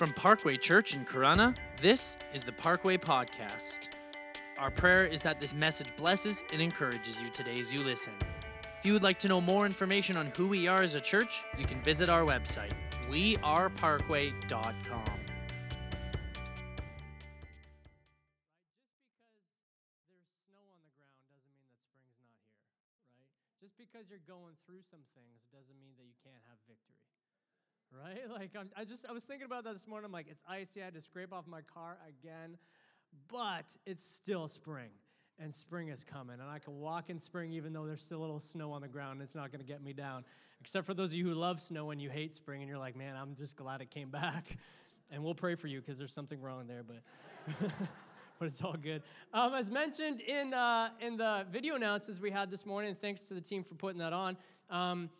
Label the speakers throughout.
Speaker 1: From Parkway Church in Corunna, this is the Parkway Podcast. Our prayer is that this message blesses and encourages you today as you listen. If you would like to know more information on who we are as a church, you can visit our website, weareparkway.com.
Speaker 2: I just I was thinking about that this morning. I'm like, it's icy. I had to scrape off my car again, but it's still spring, and spring is coming, and I can walk in spring even though there's still a little snow on the ground. And it's not going to get me down, except for those of you who love snow and you hate spring, and you're like, man, I'm just glad it came back. And we'll pray for you because there's something wrong there, but. but it's all good. Um, as mentioned in, uh, in the video announcements we had this morning, thanks to the team for putting that on, um,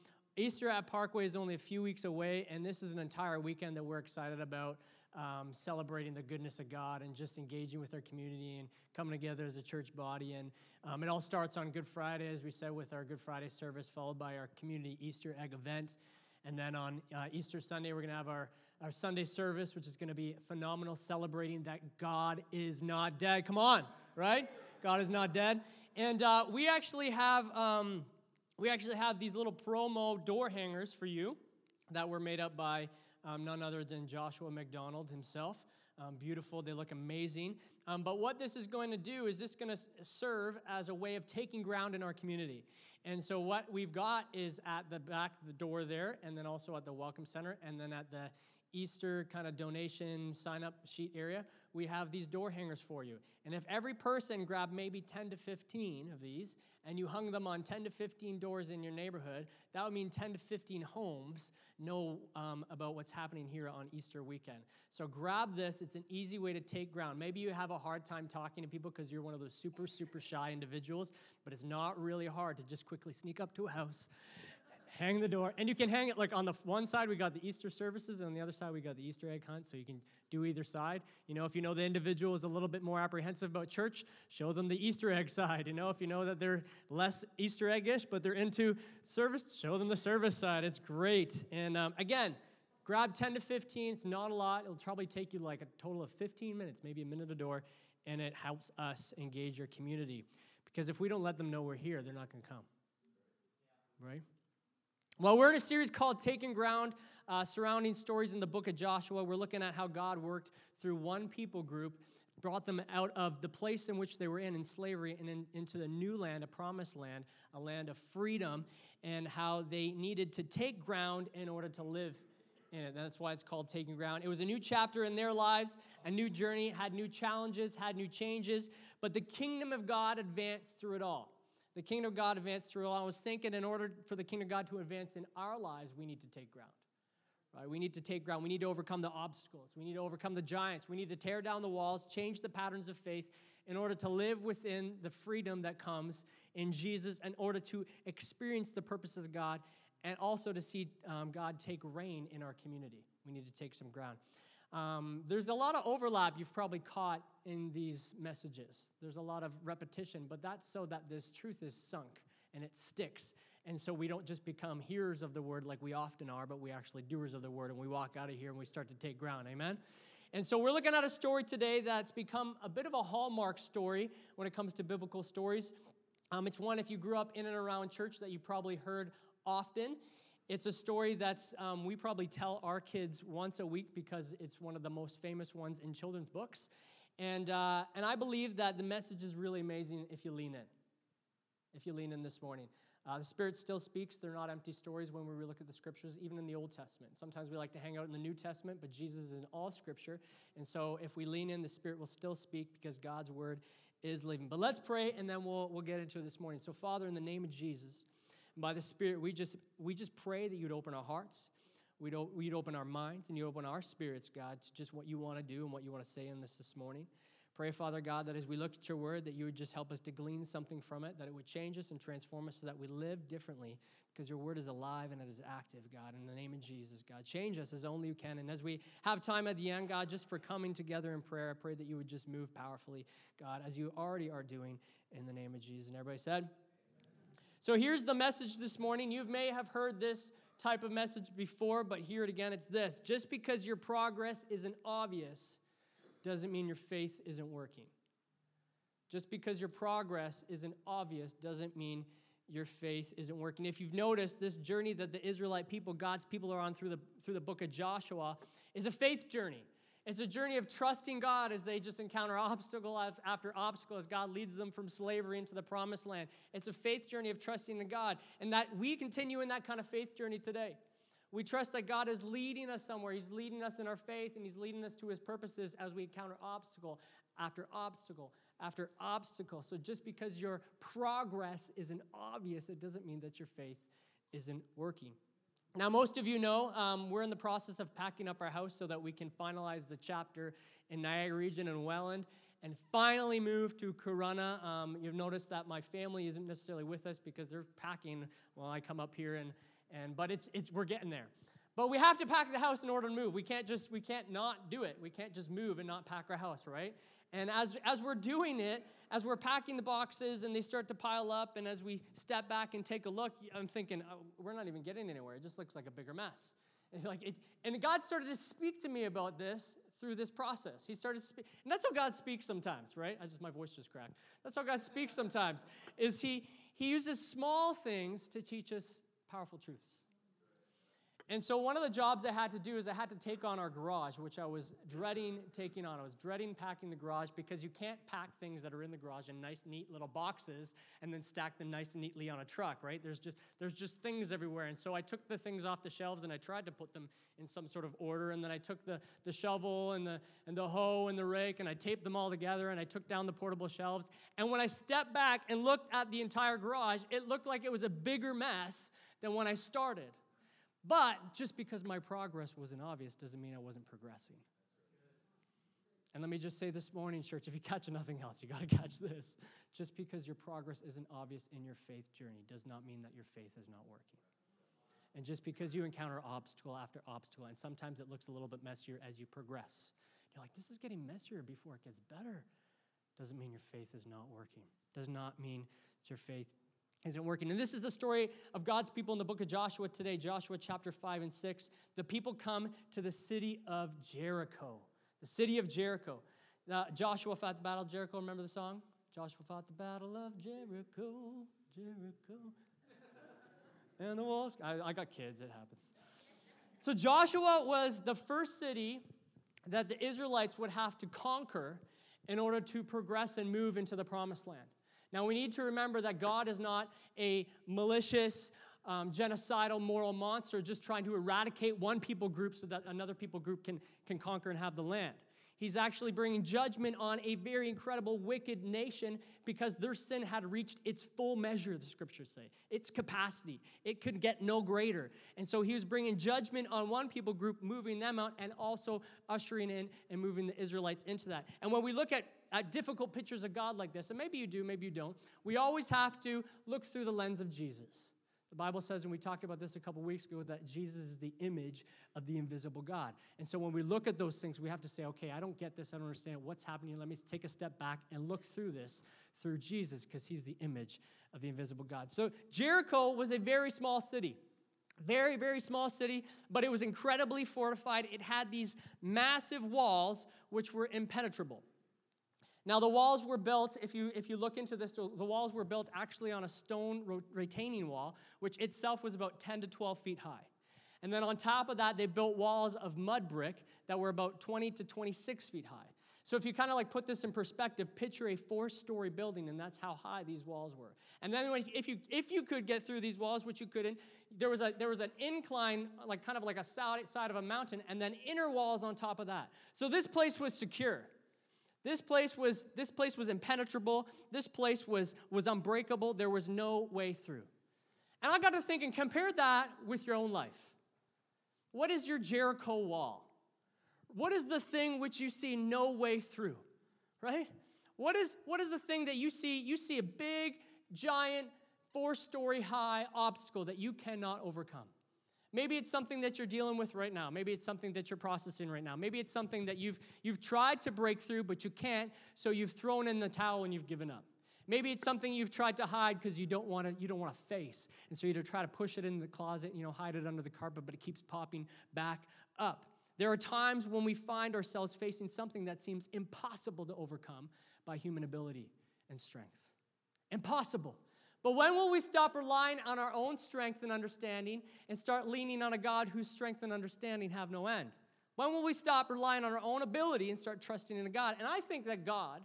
Speaker 2: Easter at Parkway is only a few weeks away, and this is an entire weekend that we're excited about. Um, celebrating the goodness of God and just engaging with our community and coming together as a church body. And um, it all starts on Good Friday, as we said, with our Good Friday service, followed by our community Easter egg event. And then on uh, Easter Sunday, we're going to have our, our Sunday service, which is going to be phenomenal, celebrating that God is not dead. Come on, right? God is not dead. And uh, we actually have um, we actually have these little promo door hangers for you that were made up by um, none other than Joshua McDonald himself. Um, beautiful, they look amazing. Um, but what this is going to do is this going to serve as a way of taking ground in our community. And so what we've got is at the back of the door there, and then also at the Welcome Center, and then at the Easter kind of donation sign up sheet area, we have these door hangers for you. And if every person grabbed maybe 10 to 15 of these and you hung them on 10 to 15 doors in your neighborhood, that would mean 10 to 15 homes know um, about what's happening here on Easter weekend. So grab this. It's an easy way to take ground. Maybe you have a hard time talking to people because you're one of those super, super shy individuals, but it's not really hard to just quickly sneak up to a house hang the door and you can hang it like on the one side we got the easter services and on the other side we got the easter egg hunt so you can do either side. You know if you know the individual is a little bit more apprehensive about church show them the easter egg side. You know if you know that they're less easter eggish but they're into service show them the service side. It's great. And um, again grab 10 to 15 it's not a lot. It'll probably take you like a total of 15 minutes maybe a minute a door and it helps us engage your community. Because if we don't let them know we're here they're not going to come. Right well, we're in a series called Taking Ground, uh, surrounding stories in the book of Joshua. We're looking at how God worked through one people group, brought them out of the place in which they were in, in slavery, and in, into the new land, a promised land, a land of freedom, and how they needed to take ground in order to live in it. That's why it's called Taking Ground. It was a new chapter in their lives, a new journey, had new challenges, had new changes, but the kingdom of God advanced through it all. The kingdom of God advanced through. I was thinking, in order for the kingdom of God to advance in our lives, we need to take ground. Right? We need to take ground. We need to overcome the obstacles. We need to overcome the giants. We need to tear down the walls, change the patterns of faith in order to live within the freedom that comes in Jesus, in order to experience the purposes of God, and also to see um, God take reign in our community. We need to take some ground. Um, there's a lot of overlap you've probably caught in these messages. There's a lot of repetition, but that's so that this truth is sunk and it sticks. And so we don't just become hearers of the word like we often are, but we actually doers of the word and we walk out of here and we start to take ground. Amen? And so we're looking at a story today that's become a bit of a hallmark story when it comes to biblical stories. Um, it's one, if you grew up in and around church, that you probably heard often. It's a story that's um, we probably tell our kids once a week because it's one of the most famous ones in children's books. And, uh, and I believe that the message is really amazing if you lean in. If you lean in this morning. Uh, the Spirit still speaks. They're not empty stories when we look at the scriptures, even in the Old Testament. Sometimes we like to hang out in the New Testament, but Jesus is in all scripture. And so if we lean in, the Spirit will still speak because God's word is living. But let's pray and then we'll, we'll get into it this morning. So, Father, in the name of Jesus, by the Spirit, we just, we just pray that you'd open our hearts, we'd, we'd open our minds, and you'd open our spirits, God, to just what you want to do and what you want to say in this this morning. Pray, Father God, that as we look at your word, that you would just help us to glean something from it, that it would change us and transform us so that we live differently because your word is alive and it is active, God. In the name of Jesus, God, change us as only you can. And as we have time at the end, God, just for coming together in prayer, I pray that you would just move powerfully, God, as you already are doing in the name of Jesus. And everybody said, so here's the message this morning. You may have heard this type of message before, but hear it again. It's this just because your progress isn't obvious doesn't mean your faith isn't working. Just because your progress isn't obvious doesn't mean your faith isn't working. If you've noticed, this journey that the Israelite people, God's people, are on through the, through the book of Joshua is a faith journey. It's a journey of trusting God as they just encounter obstacle after obstacle as God leads them from slavery into the promised land. It's a faith journey of trusting in God, and that we continue in that kind of faith journey today. We trust that God is leading us somewhere. He's leading us in our faith, and He's leading us to His purposes as we encounter obstacle after obstacle after obstacle. So just because your progress isn't obvious, it doesn't mean that your faith isn't working. Now, most of you know um, we're in the process of packing up our house so that we can finalize the chapter in Niagara region and Welland and finally move to Corunna. Um, you've noticed that my family isn't necessarily with us because they're packing while I come up here, and, and but it's, it's, we're getting there. But we have to pack the house in order to move. We can't just we can't not do it. We can't just move and not pack our house, right? And as, as we're doing it, as we're packing the boxes and they start to pile up, and as we step back and take a look, I'm thinking, oh, we're not even getting anywhere. It just looks like a bigger mess. And, like it, and God started to speak to me about this through this process. He started speak, and that's how God speaks sometimes, right? I just my voice just cracked. That's how God speaks sometimes. Is he he uses small things to teach us powerful truths. And so one of the jobs I had to do is I had to take on our garage, which I was dreading taking on. I was dreading packing the garage because you can't pack things that are in the garage in nice, neat little boxes and then stack them nice and neatly on a truck, right? There's just there's just things everywhere. And so I took the things off the shelves and I tried to put them in some sort of order. And then I took the, the shovel and the and the hoe and the rake and I taped them all together and I took down the portable shelves. And when I stepped back and looked at the entire garage, it looked like it was a bigger mess than when I started. But just because my progress wasn't obvious doesn't mean I wasn't progressing. And let me just say this morning, church, if you catch nothing else, you got to catch this. Just because your progress isn't obvious in your faith journey does not mean that your faith is not working. And just because you encounter obstacle after obstacle, and sometimes it looks a little bit messier as you progress, you're like, this is getting messier before it gets better, doesn't mean your faith is not working. Does not mean your faith isn't working. And this is the story of God's people in the book of Joshua today, Joshua chapter 5 and 6. The people come to the city of Jericho. The city of Jericho. Uh, Joshua fought the battle of Jericho. Remember the song? Joshua fought the battle of Jericho, Jericho. and the walls. I, I got kids, it happens. So Joshua was the first city that the Israelites would have to conquer in order to progress and move into the promised land. Now, we need to remember that God is not a malicious, um, genocidal moral monster just trying to eradicate one people group so that another people group can, can conquer and have the land. He's actually bringing judgment on a very incredible, wicked nation because their sin had reached its full measure, the scriptures say, its capacity. It could get no greater. And so he was bringing judgment on one people group, moving them out, and also ushering in and moving the Israelites into that. And when we look at, at difficult pictures of God like this, and maybe you do, maybe you don't, we always have to look through the lens of Jesus. The Bible says, and we talked about this a couple weeks ago, that Jesus is the image of the invisible God. And so when we look at those things, we have to say, okay, I don't get this. I don't understand what's happening. Let me take a step back and look through this through Jesus because he's the image of the invisible God. So Jericho was a very small city. Very, very small city, but it was incredibly fortified. It had these massive walls which were impenetrable. Now, the walls were built, if you, if you look into this, the walls were built actually on a stone retaining wall, which itself was about 10 to 12 feet high. And then on top of that, they built walls of mud brick that were about 20 to 26 feet high. So if you kind of like put this in perspective, picture a four-story building, and that's how high these walls were. And then if you if you could get through these walls, which you couldn't, there was a there was an incline, like kind of like a side side of a mountain, and then inner walls on top of that. So this place was secure. This place was, this place was impenetrable. This place was, was unbreakable. There was no way through. And I got to thinking, compare that with your own life. What is your Jericho wall? What is the thing which you see no way through? Right? What is, what is the thing that you see? You see a big, giant, four story high obstacle that you cannot overcome. Maybe it's something that you're dealing with right now. Maybe it's something that you're processing right now. Maybe it's something that you've, you've tried to break through, but you can't, so you've thrown in the towel and you've given up. Maybe it's something you've tried to hide because you don't want to you don't want to face. And so you try to push it in the closet, you know, hide it under the carpet, but it keeps popping back up. There are times when we find ourselves facing something that seems impossible to overcome by human ability and strength. Impossible. But when will we stop relying on our own strength and understanding and start leaning on a God whose strength and understanding have no end? When will we stop relying on our own ability and start trusting in a God? And I think that God,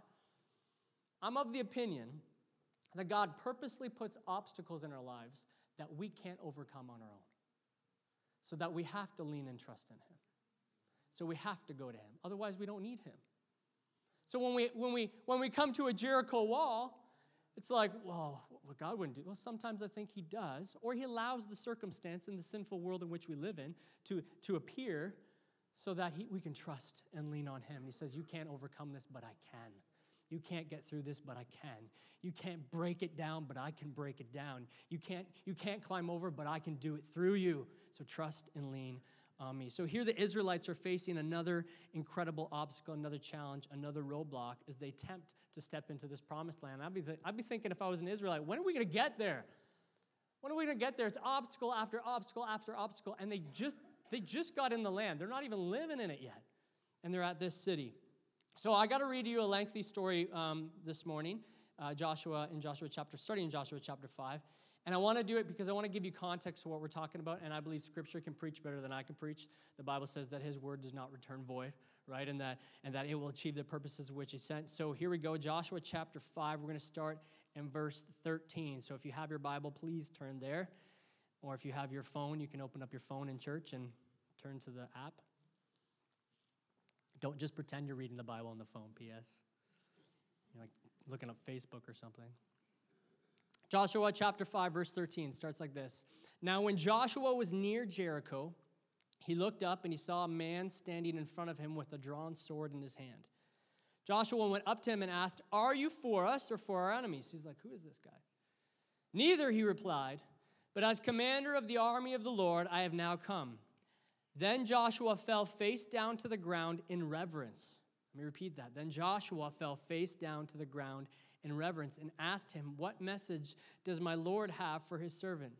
Speaker 2: I'm of the opinion that God purposely puts obstacles in our lives that we can't overcome on our own. So that we have to lean and trust in Him. So we have to go to Him. Otherwise, we don't need Him. So when we, when we, when we come to a Jericho wall, it's like, well, what God wouldn't do. Well, sometimes I think He does, or He allows the circumstance in the sinful world in which we live in to, to appear so that he, we can trust and lean on Him. He says, You can't overcome this, but I can. You can't get through this, but I can. You can't break it down, but I can break it down. You can't, you can't climb over, but I can do it through you. So trust and lean on me. So here the Israelites are facing another incredible obstacle, another challenge, another roadblock as they attempt to step into this promised land. I'd be, th- I'd be thinking if I was an Israelite, when are we going to get there? When are we going to get there? It's obstacle after obstacle after obstacle, and they just they just got in the land. They're not even living in it yet, and they're at this city. So I got to read you a lengthy story um, this morning, uh, Joshua in Joshua chapter, starting in Joshua chapter five. And I want to do it because I want to give you context to what we're talking about. And I believe Scripture can preach better than I can preach. The Bible says that His word does not return void, right? And that and that it will achieve the purposes which He sent. So here we go, Joshua chapter five. We're going to start in verse 13. So if you have your Bible, please turn there. Or if you have your phone, you can open up your phone in church and turn to the app. Don't just pretend you're reading the Bible on the phone, P.S. You're like looking up Facebook or something. Joshua chapter 5, verse 13 starts like this Now, when Joshua was near Jericho, he looked up and he saw a man standing in front of him with a drawn sword in his hand. Joshua went up to him and asked, Are you for us or for our enemies? He's like, Who is this guy? Neither, he replied, but as commander of the army of the Lord, I have now come. Then Joshua fell face down to the ground in reverence. Let me repeat that. Then Joshua fell face down to the ground in reverence and asked him, What message does my Lord have for his servant?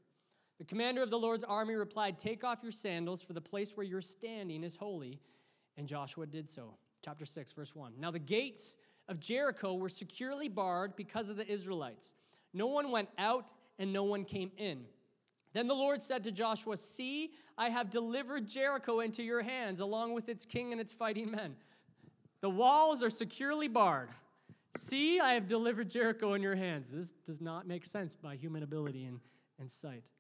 Speaker 2: The commander of the Lord's army replied, Take off your sandals, for the place where you're standing is holy. And Joshua did so. Chapter 6, verse 1. Now the gates of Jericho were securely barred because of the Israelites. No one went out and no one came in. Then the Lord said to Joshua, See, I have delivered Jericho into your hands, along with its king and its fighting men. The walls are securely barred. See, I have delivered Jericho in your hands. This does not make sense by human ability and, and sight.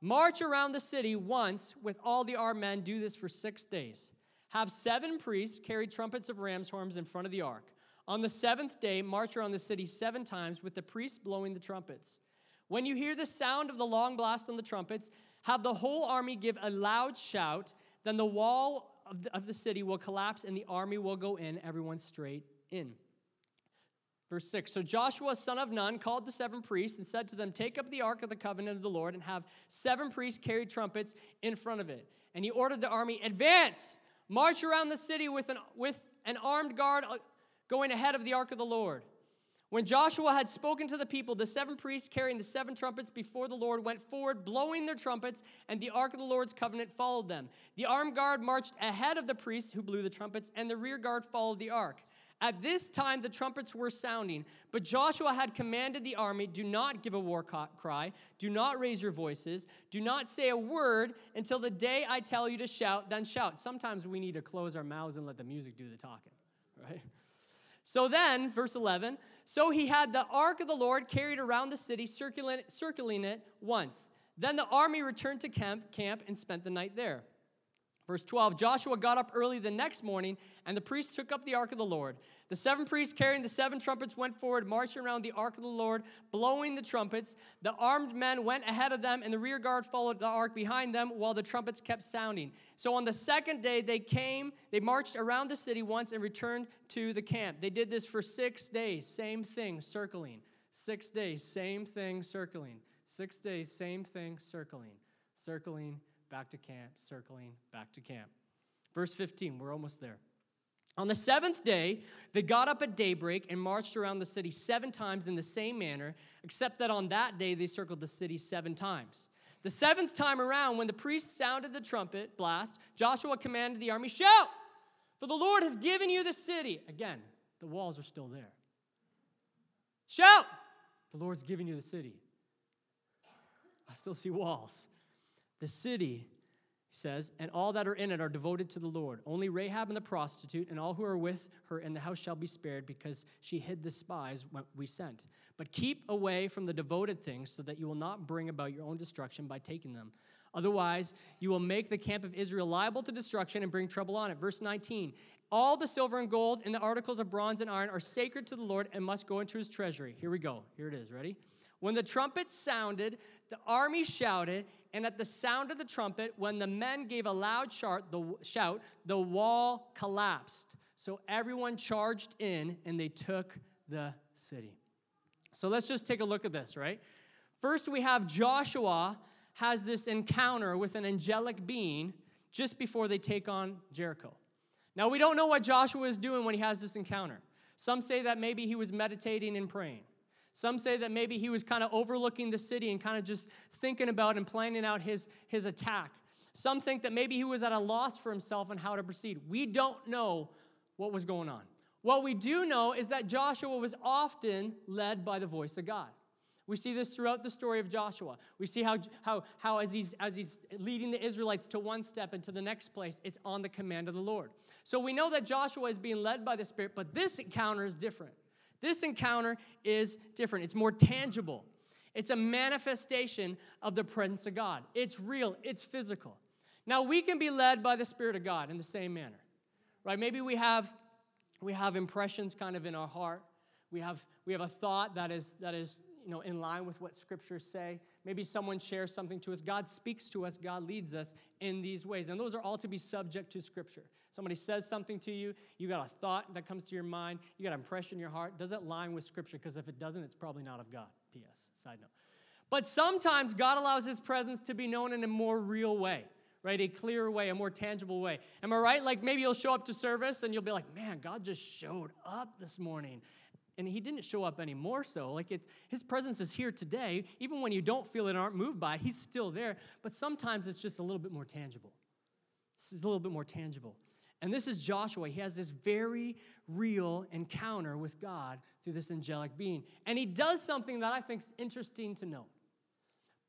Speaker 2: March around the city once with all the armed men. Do this for six days. Have seven priests carry trumpets of ram's horns in front of the ark. On the seventh day, march around the city seven times with the priests blowing the trumpets. When you hear the sound of the long blast on the trumpets, have the whole army give a loud shout. Then the wall of the, of the city will collapse and the army will go in, everyone straight in. Verse 6 So Joshua, son of Nun, called the seven priests and said to them, Take up the ark of the covenant of the Lord and have seven priests carry trumpets in front of it. And he ordered the army, Advance, march around the city with an, with an armed guard uh, going ahead of the ark of the Lord. When Joshua had spoken to the people, the seven priests carrying the seven trumpets before the Lord went forward, blowing their trumpets, and the ark of the Lord's covenant followed them. The armed guard marched ahead of the priests who blew the trumpets, and the rear guard followed the ark. At this time, the trumpets were sounding, but Joshua had commanded the army do not give a war cry, do not raise your voices, do not say a word until the day I tell you to shout, then shout. Sometimes we need to close our mouths and let the music do the talking, right? So then, verse 11, so he had the ark of the Lord carried around the city, circling, it once. Then the army returned to camp, camp and spent the night there. Verse 12 Joshua got up early the next morning, and the priests took up the ark of the Lord. The seven priests carrying the seven trumpets went forward, marching around the ark of the Lord, blowing the trumpets. The armed men went ahead of them, and the rear guard followed the ark behind them while the trumpets kept sounding. So on the second day, they came, they marched around the city once and returned to the camp. They did this for six days, same thing, circling. Six days, same thing, circling. Six days, same thing, circling. Circling back to camp, circling, back to camp. Verse 15, we're almost there. On the seventh day, they got up at daybreak and marched around the city seven times in the same manner, except that on that day they circled the city seven times. The seventh time around, when the priest sounded the trumpet blast, Joshua commanded the army, Shout! For the Lord has given you the city. Again, the walls are still there. Shout! The Lord's given you the city. I still see walls. The city he says, and all that are in it are devoted to the Lord. Only Rahab and the prostitute and all who are with her in the house shall be spared because she hid the spies we sent. But keep away from the devoted things so that you will not bring about your own destruction by taking them. Otherwise, you will make the camp of Israel liable to destruction and bring trouble on it. Verse 19 All the silver and gold and the articles of bronze and iron are sacred to the Lord and must go into his treasury. Here we go. Here it is. Ready? When the trumpet sounded, the army shouted, and at the sound of the trumpet, when the men gave a loud shout, the, shout, the wall collapsed. So everyone charged in, and they took the city. So let's just take a look at this, right? First, we have Joshua has this encounter with an angelic being just before they take on Jericho. Now, we don't know what Joshua is doing when he has this encounter. Some say that maybe he was meditating and praying. Some say that maybe he was kind of overlooking the city and kind of just thinking about and planning out his, his attack. Some think that maybe he was at a loss for himself and how to proceed. We don't know what was going on. What we do know is that Joshua was often led by the voice of God. We see this throughout the story of Joshua. We see how, how, how as, he's, as he's leading the Israelites to one step and to the next place, it's on the command of the Lord. So we know that Joshua is being led by the Spirit, but this encounter is different. This encounter is different, it's more tangible. It's a manifestation of the presence of God. It's real, it's physical. Now, we can be led by the Spirit of God in the same manner, right? Maybe we have, we have impressions kind of in our heart. We have, we have a thought that is, that is you know, in line with what scriptures say. Maybe someone shares something to us. God speaks to us, God leads us in these ways. And those are all to be subject to scripture. Somebody says something to you, you got a thought that comes to your mind, you got an impression in your heart. Does it line with scripture? Because if it doesn't, it's probably not of God. P.S. Side note. But sometimes God allows his presence to be known in a more real way right? A clearer way, a more tangible way. Am I right? Like maybe you'll show up to service and you'll be like, man, God just showed up this morning and he didn't show up anymore so. Like it, his presence is here today. Even when you don't feel it aren't moved by it he's still there. But sometimes it's just a little bit more tangible. This is a little bit more tangible. And this is joshua. He has this very real encounter with god through this angelic being. And he does something that i think is interesting to note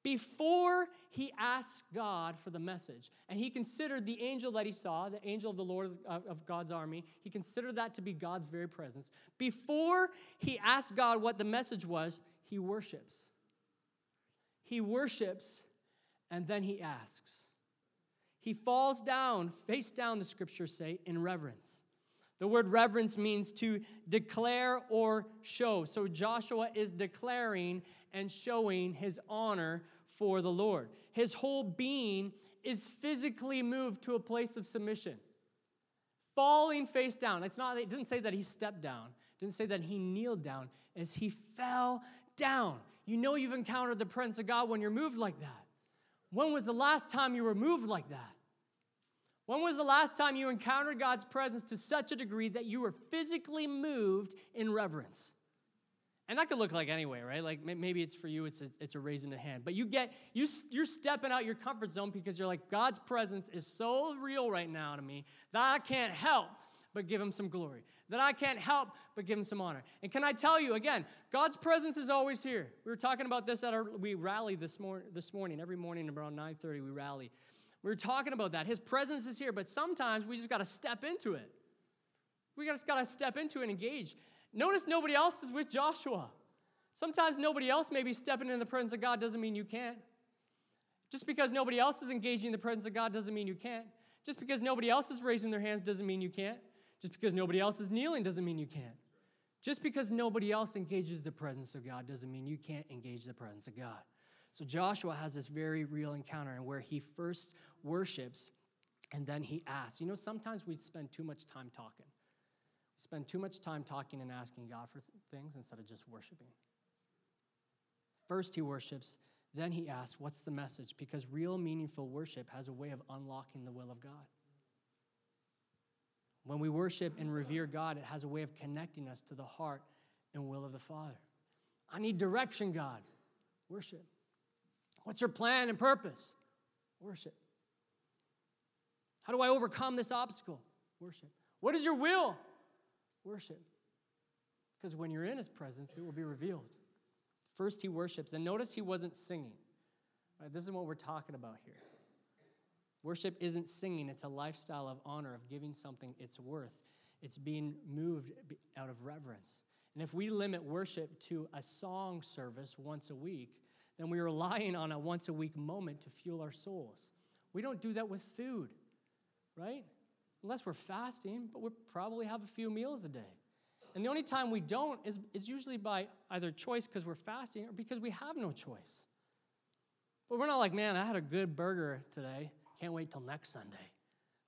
Speaker 2: before he asked God for the message. And he considered the angel that he saw, the angel of the Lord uh, of God's army, he considered that to be God's very presence. Before he asked God what the message was, he worships. He worships and then he asks. He falls down, face down, the scriptures say, in reverence. The word reverence means to declare or show. So Joshua is declaring and showing his honor for the Lord. His whole being is physically moved to a place of submission, falling face down. It's not, it didn't say that he stepped down, it didn't say that he kneeled down, as he fell down. You know you've encountered the presence of God when you're moved like that. When was the last time you were moved like that? When was the last time you encountered God's presence to such a degree that you were physically moved in reverence? And that could look like anyway, right? Like maybe it's for you, it's a, it's a raising the hand. But you get, you, you're stepping out your comfort zone because you're like, God's presence is so real right now to me that I can't help but give him some glory. That I can't help but give him some honor. And can I tell you again, God's presence is always here. We were talking about this at our, we rally this, mor- this morning. Every morning around 9.30, we rally. We were talking about that. His presence is here, but sometimes we just got to step into it. We just got to step into it and engage. Notice nobody else is with Joshua. Sometimes nobody else may be stepping in the presence of God doesn't mean you can't. Just because nobody else is engaging in the presence of God doesn't mean you can't. Just because nobody else is raising their hands doesn't mean you can't. Just because nobody else is kneeling doesn't mean you can't. Just because nobody else engages the presence of God doesn't mean you can't engage the presence of God. So Joshua has this very real encounter and where he first worships and then he asks. You know, sometimes we spend too much time talking We spend too much time talking and asking God for things instead of just worshiping. First, he worships, then he asks, What's the message? Because real, meaningful worship has a way of unlocking the will of God. When we worship and revere God, it has a way of connecting us to the heart and will of the Father. I need direction, God. Worship. What's your plan and purpose? Worship. How do I overcome this obstacle? Worship. What is your will? Worship. Because when you're in his presence, it will be revealed. First, he worships. And notice he wasn't singing. Right, this is what we're talking about here. Worship isn't singing, it's a lifestyle of honor, of giving something its worth. It's being moved out of reverence. And if we limit worship to a song service once a week, then we're relying on a once a week moment to fuel our souls. We don't do that with food, right? Unless we're fasting, but we probably have a few meals a day. And the only time we don't is it's usually by either choice because we're fasting or because we have no choice. But we're not like, man, I had a good burger today. Can't wait till next Sunday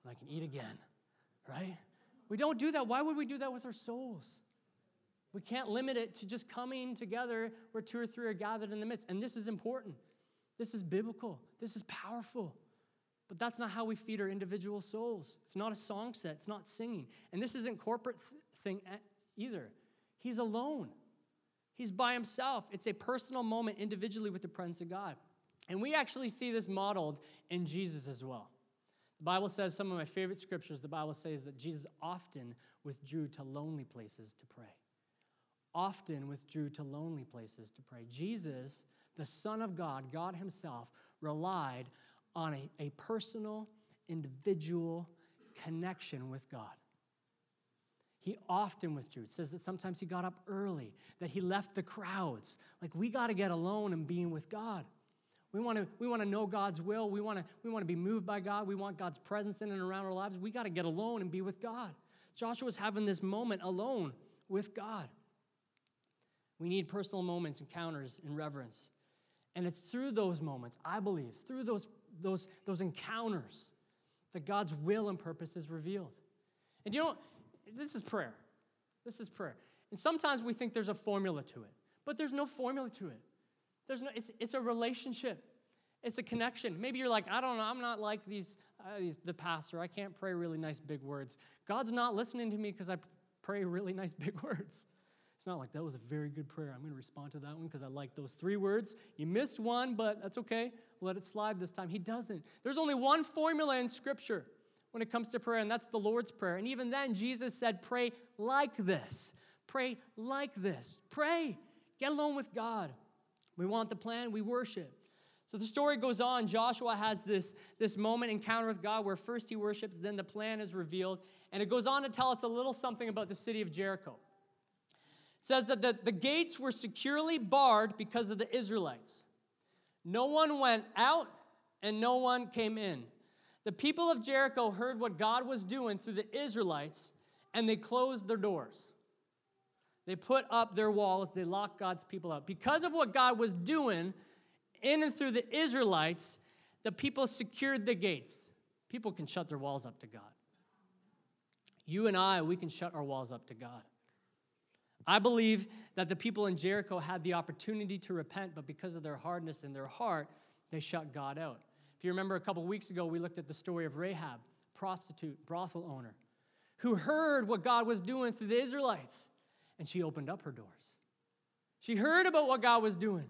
Speaker 2: when I can eat again, right? We don't do that. Why would we do that with our souls? We can't limit it to just coming together where two or three are gathered in the midst. And this is important. This is biblical. This is powerful. But that's not how we feed our individual souls. It's not a song set, it's not singing. And this isn't corporate th- thing either. He's alone. He's by himself. It's a personal moment individually with the presence of God. And we actually see this modeled in Jesus as well. The Bible says, some of my favorite scriptures, the Bible says that Jesus often withdrew to lonely places to pray. Often withdrew to lonely places to pray. Jesus, the Son of God, God Himself, relied on a, a personal, individual connection with God. He often withdrew. It says that sometimes he got up early, that he left the crowds. Like we got to get alone and being with God. We want to we want to know God's will. We want to we want to be moved by God. We want God's presence in and around our lives. We got to get alone and be with God. Joshua's having this moment alone with God. We need personal moments, encounters, and reverence. And it's through those moments, I believe, through those, those, those encounters, that God's will and purpose is revealed. And you know, this is prayer. This is prayer. And sometimes we think there's a formula to it, but there's no formula to it. There's no, it's, it's a relationship. It's a connection. Maybe you're like, I don't know, I'm not like these, uh, these the pastor. I can't pray really nice big words. God's not listening to me because I pray really nice big words. It's not like that was a very good prayer. I'm going to respond to that one because I like those three words. You missed one, but that's okay. Let it slide this time. He doesn't. There's only one formula in Scripture when it comes to prayer, and that's the Lord's Prayer. And even then, Jesus said, Pray like this. Pray like this. Pray. Get alone with God. We want the plan, we worship. So the story goes on. Joshua has this, this moment encounter with God where first he worships, then the plan is revealed. And it goes on to tell us a little something about the city of Jericho. Says that the, the gates were securely barred because of the Israelites. No one went out and no one came in. The people of Jericho heard what God was doing through the Israelites and they closed their doors. They put up their walls, they locked God's people up. Because of what God was doing in and through the Israelites, the people secured the gates. People can shut their walls up to God. You and I, we can shut our walls up to God. I believe that the people in Jericho had the opportunity to repent, but because of their hardness in their heart, they shut God out. If you remember a couple weeks ago, we looked at the story of Rahab, prostitute, brothel owner, who heard what God was doing through the Israelites and she opened up her doors. She heard about what God was doing.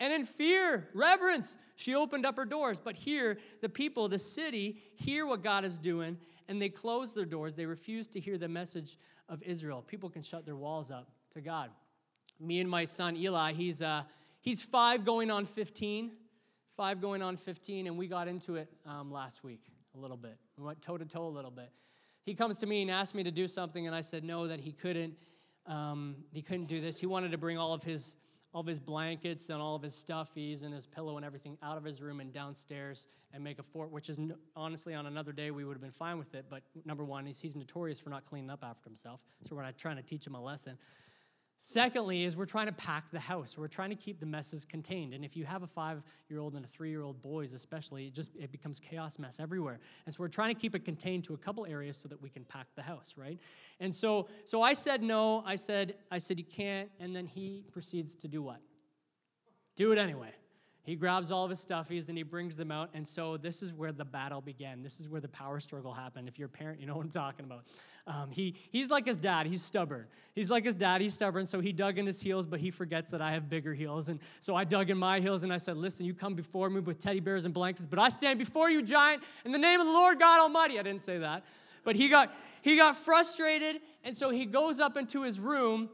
Speaker 2: And in fear, reverence, she opened up her doors. But here, the people, the city, hear what God is doing and they close their doors. They refuse to hear the message of Israel. People can shut their walls up to God. Me and my son Eli, he's, uh, he's five going on 15. Five going on 15, and we got into it um, last week a little bit. We went toe to toe a little bit. He comes to me and asked me to do something, and I said no, that he couldn't. Um, he couldn't do this. He wanted to bring all of his all of his blankets and all of his stuffies and his pillow and everything out of his room and downstairs and make a fort, which is honestly on another day we would have been fine with it. But number one, he's, he's notorious for not cleaning up after himself. So we're not trying to teach him a lesson. Secondly, is we're trying to pack the house. We're trying to keep the messes contained. And if you have a five-year-old and a three-year-old boys, especially, it just it becomes chaos mess everywhere. And so we're trying to keep it contained to a couple areas so that we can pack the house, right? And so so I said no. I said I said you can't. And then he proceeds to do what? Do it anyway. He grabs all of his stuffies and he brings them out. And so this is where the battle began. This is where the power struggle happened. If you're a parent, you know what I'm talking about. Um, he, he's like his dad. He's stubborn. He's like his dad. He's stubborn. So he dug in his heels, but he forgets that I have bigger heels. And so I dug in my heels and I said, Listen, you come before me with teddy bears and blankets, but I stand before you, giant, in the name of the Lord God Almighty. I didn't say that. But he got, he got frustrated. And so he goes up into his room.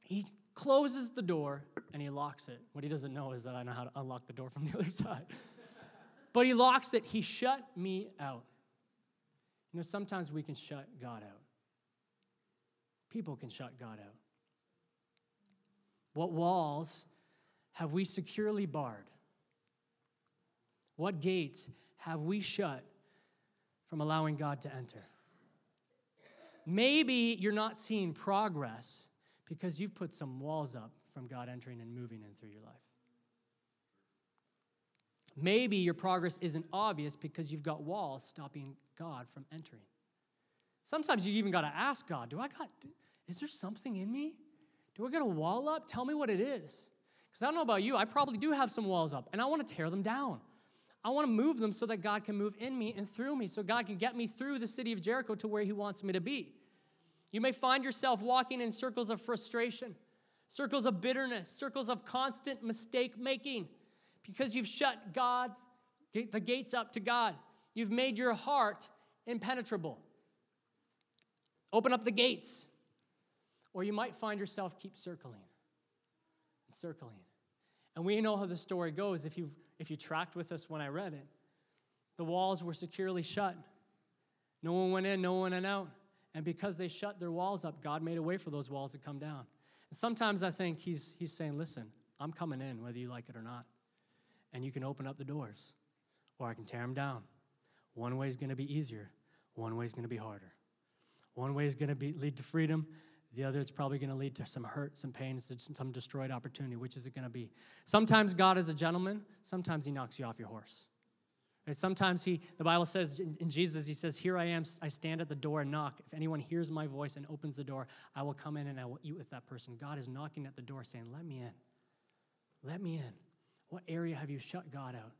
Speaker 2: He closes the door and he locks it. What he doesn't know is that I know how to unlock the door from the other side. but he locks it. He shut me out. You know, sometimes we can shut God out. People can shut God out. What walls have we securely barred? What gates have we shut from allowing God to enter? Maybe you're not seeing progress because you've put some walls up from God entering and moving in through your life. Maybe your progress isn't obvious because you've got walls stopping God from entering. Sometimes you even got to ask God, do I got is there something in me? Do I got a wall up? Tell me what it is. Because I don't know about you, I probably do have some walls up, and I want to tear them down. I want to move them so that God can move in me and through me, so God can get me through the city of Jericho to where He wants me to be. You may find yourself walking in circles of frustration, circles of bitterness, circles of constant mistake making because you've shut God's the gates up to God. You've made your heart impenetrable. Open up the gates. Or you might find yourself keep circling and circling. And we know how the story goes if you if you tracked with us when I read it. The walls were securely shut. No one went in, no one went out. And because they shut their walls up, God made a way for those walls to come down. And sometimes I think he's, he's saying, listen, I'm coming in whether you like it or not. And you can open up the doors, or I can tear them down. One way is going to be easier, one way is going to be harder. One way is going to be, lead to freedom, the other is probably going to lead to some hurt, some pain, some destroyed opportunity. Which is it going to be? Sometimes God is a gentleman, sometimes he knocks you off your horse. Right? Sometimes he, the Bible says in Jesus, he says, Here I am, I stand at the door and knock. If anyone hears my voice and opens the door, I will come in and I will eat with that person. God is knocking at the door saying, Let me in. Let me in. What area have you shut God out?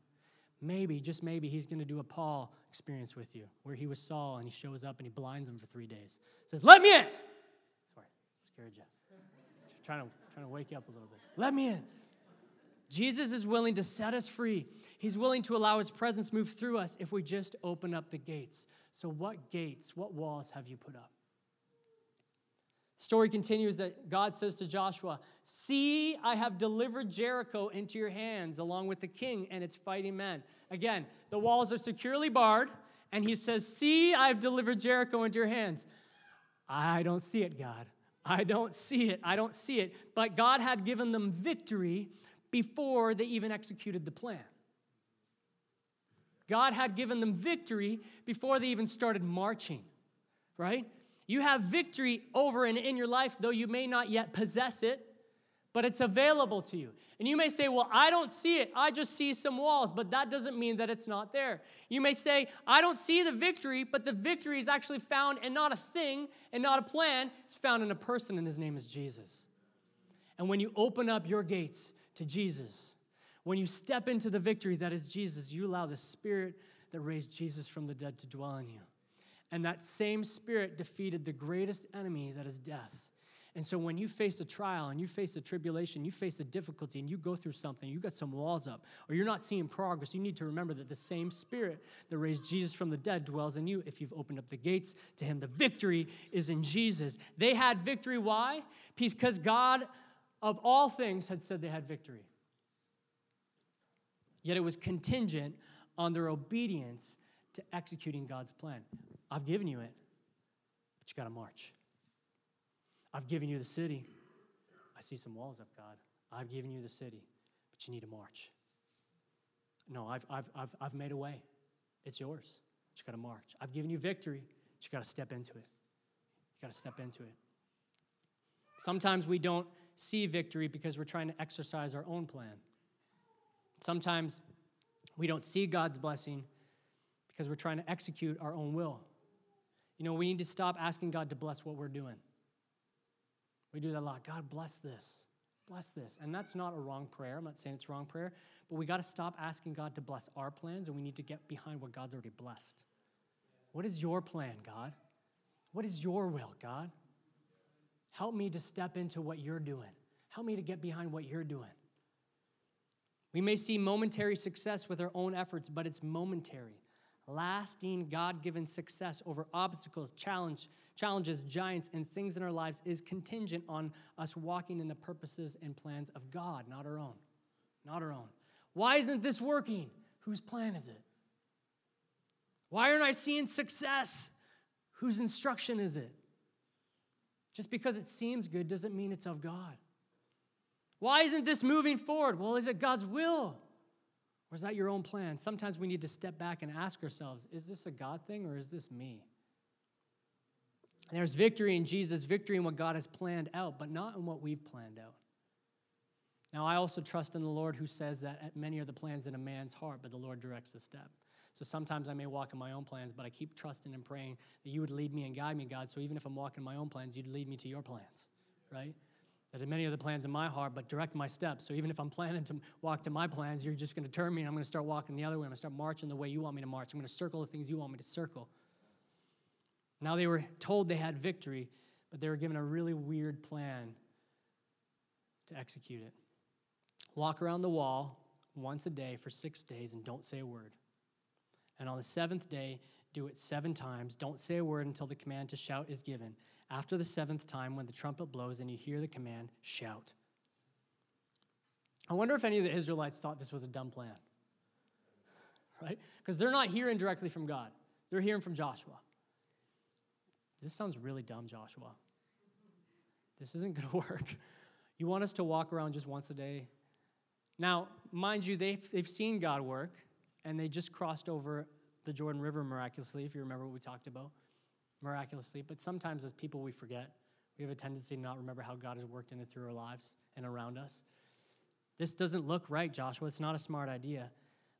Speaker 2: Maybe, just maybe, he's going to do a Paul experience with you where he was Saul and he shows up and he blinds him for three days. Says, Let me in. Sorry, scared you. Trying to, trying to wake you up a little bit. Let me in. Jesus is willing to set us free. He's willing to allow his presence move through us if we just open up the gates. So, what gates, what walls have you put up? The story continues that God says to Joshua, See, I have delivered Jericho into your hands, along with the king and its fighting men. Again, the walls are securely barred, and he says, See, I've delivered Jericho into your hands. I don't see it, God. I don't see it. I don't see it. But God had given them victory before they even executed the plan. God had given them victory before they even started marching, right? You have victory over and in your life, though you may not yet possess it, but it's available to you. And you may say, Well, I don't see it. I just see some walls, but that doesn't mean that it's not there. You may say, I don't see the victory, but the victory is actually found in not a thing and not a plan. It's found in a person, and his name is Jesus. And when you open up your gates to Jesus. When you step into the victory that is Jesus, you allow the Spirit that raised Jesus from the dead to dwell in you. And that same Spirit defeated the greatest enemy that is death. And so when you face a trial and you face a tribulation, you face a difficulty and you go through something, you got some walls up, or you're not seeing progress, you need to remember that the same spirit that raised Jesus from the dead dwells in you if you've opened up the gates to him. The victory is in Jesus. They had victory. Why? Because God of all things, had said they had victory. Yet it was contingent on their obedience to executing God's plan. I've given you it, but you got to march. I've given you the city. I see some walls up, God. I've given you the city, but you need to march. No, I've, I've, I've, I've made a way. It's yours. But you got to march. I've given you victory, but you got to step into it. You got to step into it. Sometimes we don't see victory because we're trying to exercise our own plan. Sometimes we don't see God's blessing because we're trying to execute our own will. You know, we need to stop asking God to bless what we're doing. We do that a lot. God, bless this. Bless this. And that's not a wrong prayer. I'm not saying it's wrong prayer, but we got to stop asking God to bless our plans and we need to get behind what God's already blessed. What is your plan, God? What is your will, God? Help me to step into what you're doing. Help me to get behind what you're doing. We may see momentary success with our own efforts, but it's momentary. Lasting God given success over obstacles, challenge, challenges, giants, and things in our lives is contingent on us walking in the purposes and plans of God, not our own. Not our own. Why isn't this working? Whose plan is it? Why aren't I seeing success? Whose instruction is it? Just because it seems good doesn't mean it's of God. Why isn't this moving forward? Well, is it God's will? Or is that your own plan? Sometimes we need to step back and ask ourselves is this a God thing or is this me? There's victory in Jesus, victory in what God has planned out, but not in what we've planned out. Now, I also trust in the Lord who says that many are the plans in a man's heart, but the Lord directs the step. So sometimes I may walk in my own plans, but I keep trusting and praying that you would lead me and guide me, God. So even if I'm walking in my own plans, you'd lead me to your plans, right? That many of the plans in my heart, but direct my steps. So even if I'm planning to walk to my plans, you're just going to turn me and I'm going to start walking the other way. I'm going to start marching the way you want me to march. I'm going to circle the things you want me to circle. Now they were told they had victory, but they were given a really weird plan to execute it. Walk around the wall once a day for six days and don't say a word. And on the seventh day, do it seven times. Don't say a word until the command to shout is given. After the seventh time, when the trumpet blows and you hear the command, shout. I wonder if any of the Israelites thought this was a dumb plan. Right? Because they're not hearing directly from God, they're hearing from Joshua. This sounds really dumb, Joshua. This isn't going to work. You want us to walk around just once a day? Now, mind you, they've, they've seen God work and they just crossed over the Jordan River miraculously, if you remember what we talked about. Miraculously. But sometimes, as people, we forget. We have a tendency to not remember how God has worked in it through our lives and around us. This doesn't look right, Joshua. It's not a smart idea.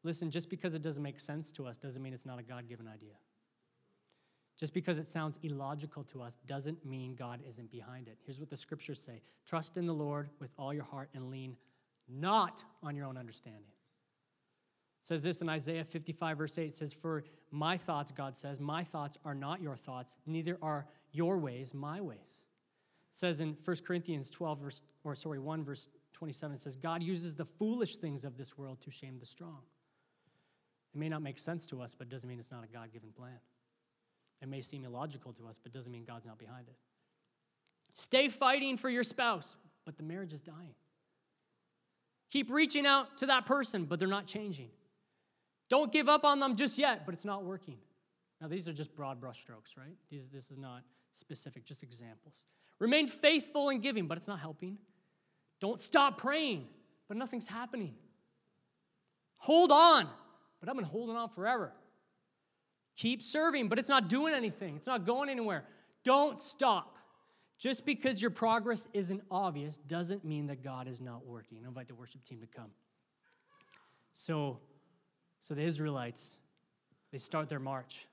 Speaker 2: Listen, just because it doesn't make sense to us doesn't mean it's not a God given idea. Just because it sounds illogical to us doesn't mean God isn't behind it. Here's what the scriptures say Trust in the Lord with all your heart and lean not on your own understanding says this in Isaiah 55, verse 8. It says, For my thoughts, God says, my thoughts are not your thoughts, neither are your ways my ways. It says in 1 Corinthians 12, verse, or sorry, 1 verse 27, it says, God uses the foolish things of this world to shame the strong. It may not make sense to us, but it doesn't mean it's not a God given plan. It may seem illogical to us, but it doesn't mean God's not behind it. Stay fighting for your spouse, but the marriage is dying. Keep reaching out to that person, but they're not changing. Don't give up on them just yet, but it's not working. Now, these are just broad brushstrokes, right? These, this is not specific, just examples. Remain faithful in giving, but it's not helping. Don't stop praying, but nothing's happening. Hold on, but I've been holding on forever. Keep serving, but it's not doing anything, it's not going anywhere. Don't stop. Just because your progress isn't obvious doesn't mean that God is not working. I invite the worship team to come. So, so the Israelites, they start their march.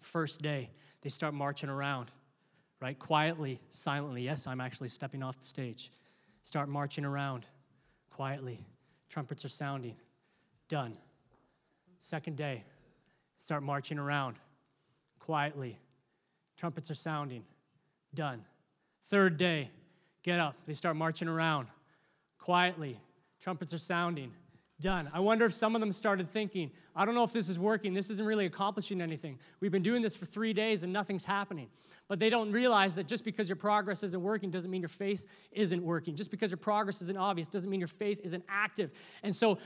Speaker 2: First day, they start marching around, right? Quietly, silently. Yes, I'm actually stepping off the stage. Start marching around quietly. Trumpets are sounding. Done. Second day, start marching around quietly. Trumpets are sounding. Done. Third day, get up. They start marching around quietly. Trumpets are sounding done. I wonder if some of them started thinking, I don't know if this is working. This isn't really accomplishing anything. We've been doing this for three days and nothing's happening. But they don't realize that just because your progress isn't working doesn't mean your faith isn't working. Just because your progress isn't obvious doesn't mean your faith isn't active. And so,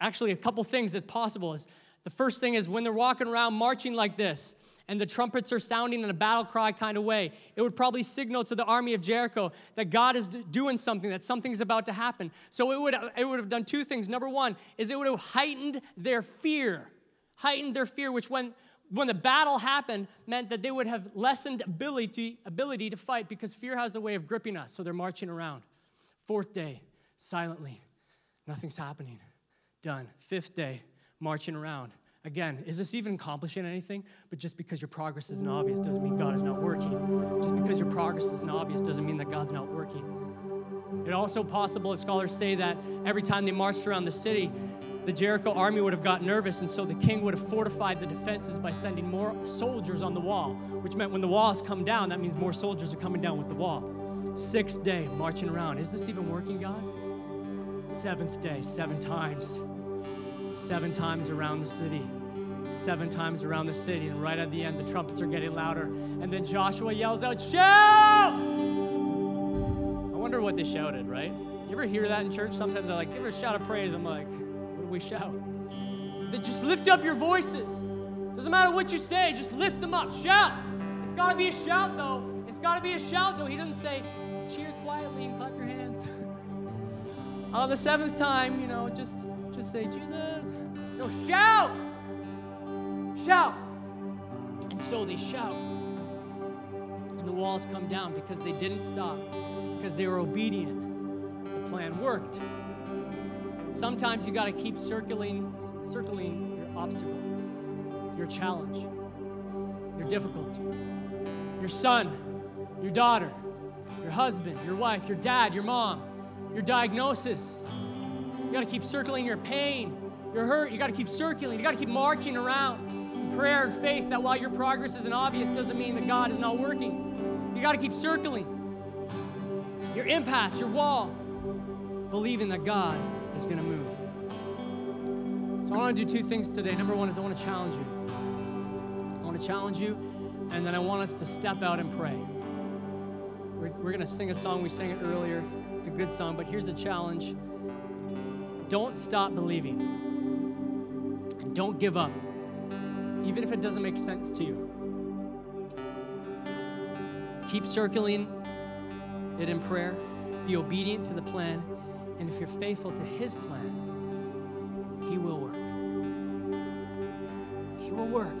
Speaker 2: actually, a couple things that's possible is the first thing is when they're walking around marching like this, and the trumpets are sounding in a battle cry kind of way, it would probably signal to the army of Jericho that God is doing something, that something's about to happen. So it would, it would have done two things. Number one is it would have heightened their fear, heightened their fear, which when when the battle happened meant that they would have lessened ability, ability to fight because fear has a way of gripping us. So they're marching around. Fourth day, silently, nothing's happening. Done. Fifth day, marching around. Again, is this even accomplishing anything? But just because your progress isn't obvious doesn't mean God is not working. Just because your progress isn't obvious doesn't mean that God's not working. It also possible, that scholars say, that every time they marched around the city, the Jericho army would have got nervous, and so the king would have fortified the defenses by sending more soldiers on the wall, which meant when the walls come down, that means more soldiers are coming down with the wall. Sixth day, marching around. Is this even working, God? Seventh day, seven times. Seven times around the city. Seven times around the city, and right at the end, the trumpets are getting louder. And then Joshua yells out, Shout! I wonder what they shouted, right? You ever hear that in church? Sometimes I like, give her a shout of praise. I'm like, what do we shout. That just lift up your voices. Doesn't matter what you say, just lift them up. Shout. It's got to be a shout, though. It's got to be a shout, though. He doesn't say, cheer quietly and clap your hands. On the seventh time, you know, just just say, Jesus. No, shout. Shout. And so they shout. And the walls come down because they didn't stop, because they were obedient. The plan worked. Sometimes you got to keep circling, circling your obstacle, your challenge, your difficulty, your son, your daughter, your husband, your wife, your dad, your mom, your diagnosis. You got to keep circling your pain, your hurt. You got to keep circling. You got to keep marching around in prayer and faith that while your progress isn't obvious doesn't mean that God is not working. You got to keep circling your impasse, your wall, believing that God is going to move. So I want to do two things today. Number one is I want to challenge you. I want to challenge you, and then I want us to step out and pray. We're, we're going to sing a song. We sang it earlier. It's a good song, but here's a challenge don't stop believing, and don't give up, even if it doesn't make sense to you. Keep circling it in prayer, be obedient to the plan, and if you're faithful to His plan, He will work. He will work.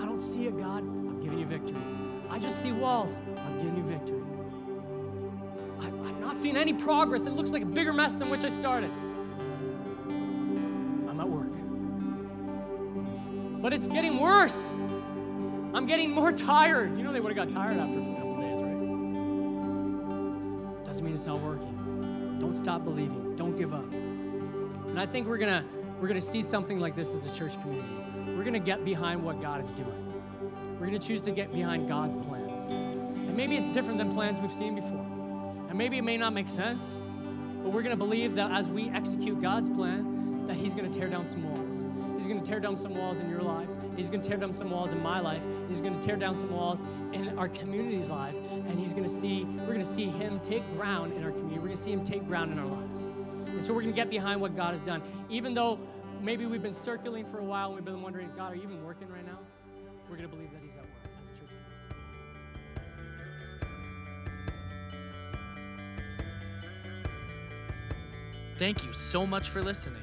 Speaker 2: I don't see it, God. I've given you victory. I just see walls. I've given you victory. I, I'm not seeing any progress. It looks like a bigger mess than which I started. But it's getting worse. I'm getting more tired. You know, they would have got tired after a couple days, right? Doesn't mean it's not working. Don't stop believing. Don't give up. And I think we're gonna we're gonna see something like this as a church community. We're gonna get behind what God is doing. We're gonna choose to get behind God's plans. And maybe it's different than plans we've seen before. And maybe it may not make sense, but we're gonna believe that as we execute God's plan, that He's gonna tear down some walls. Going to tear down some walls in your lives. He's going to tear down some walls in my life. He's going to tear down some walls in our community's lives. And he's going to see, we're going to see him take ground in our community. We're going to see him take ground in our lives. And so we're going to get behind what God has done. Even though maybe we've been circling for a while and we've been wondering, God, are you even working right now? We're going to believe that he's at work as a church
Speaker 1: Thank you so much for listening.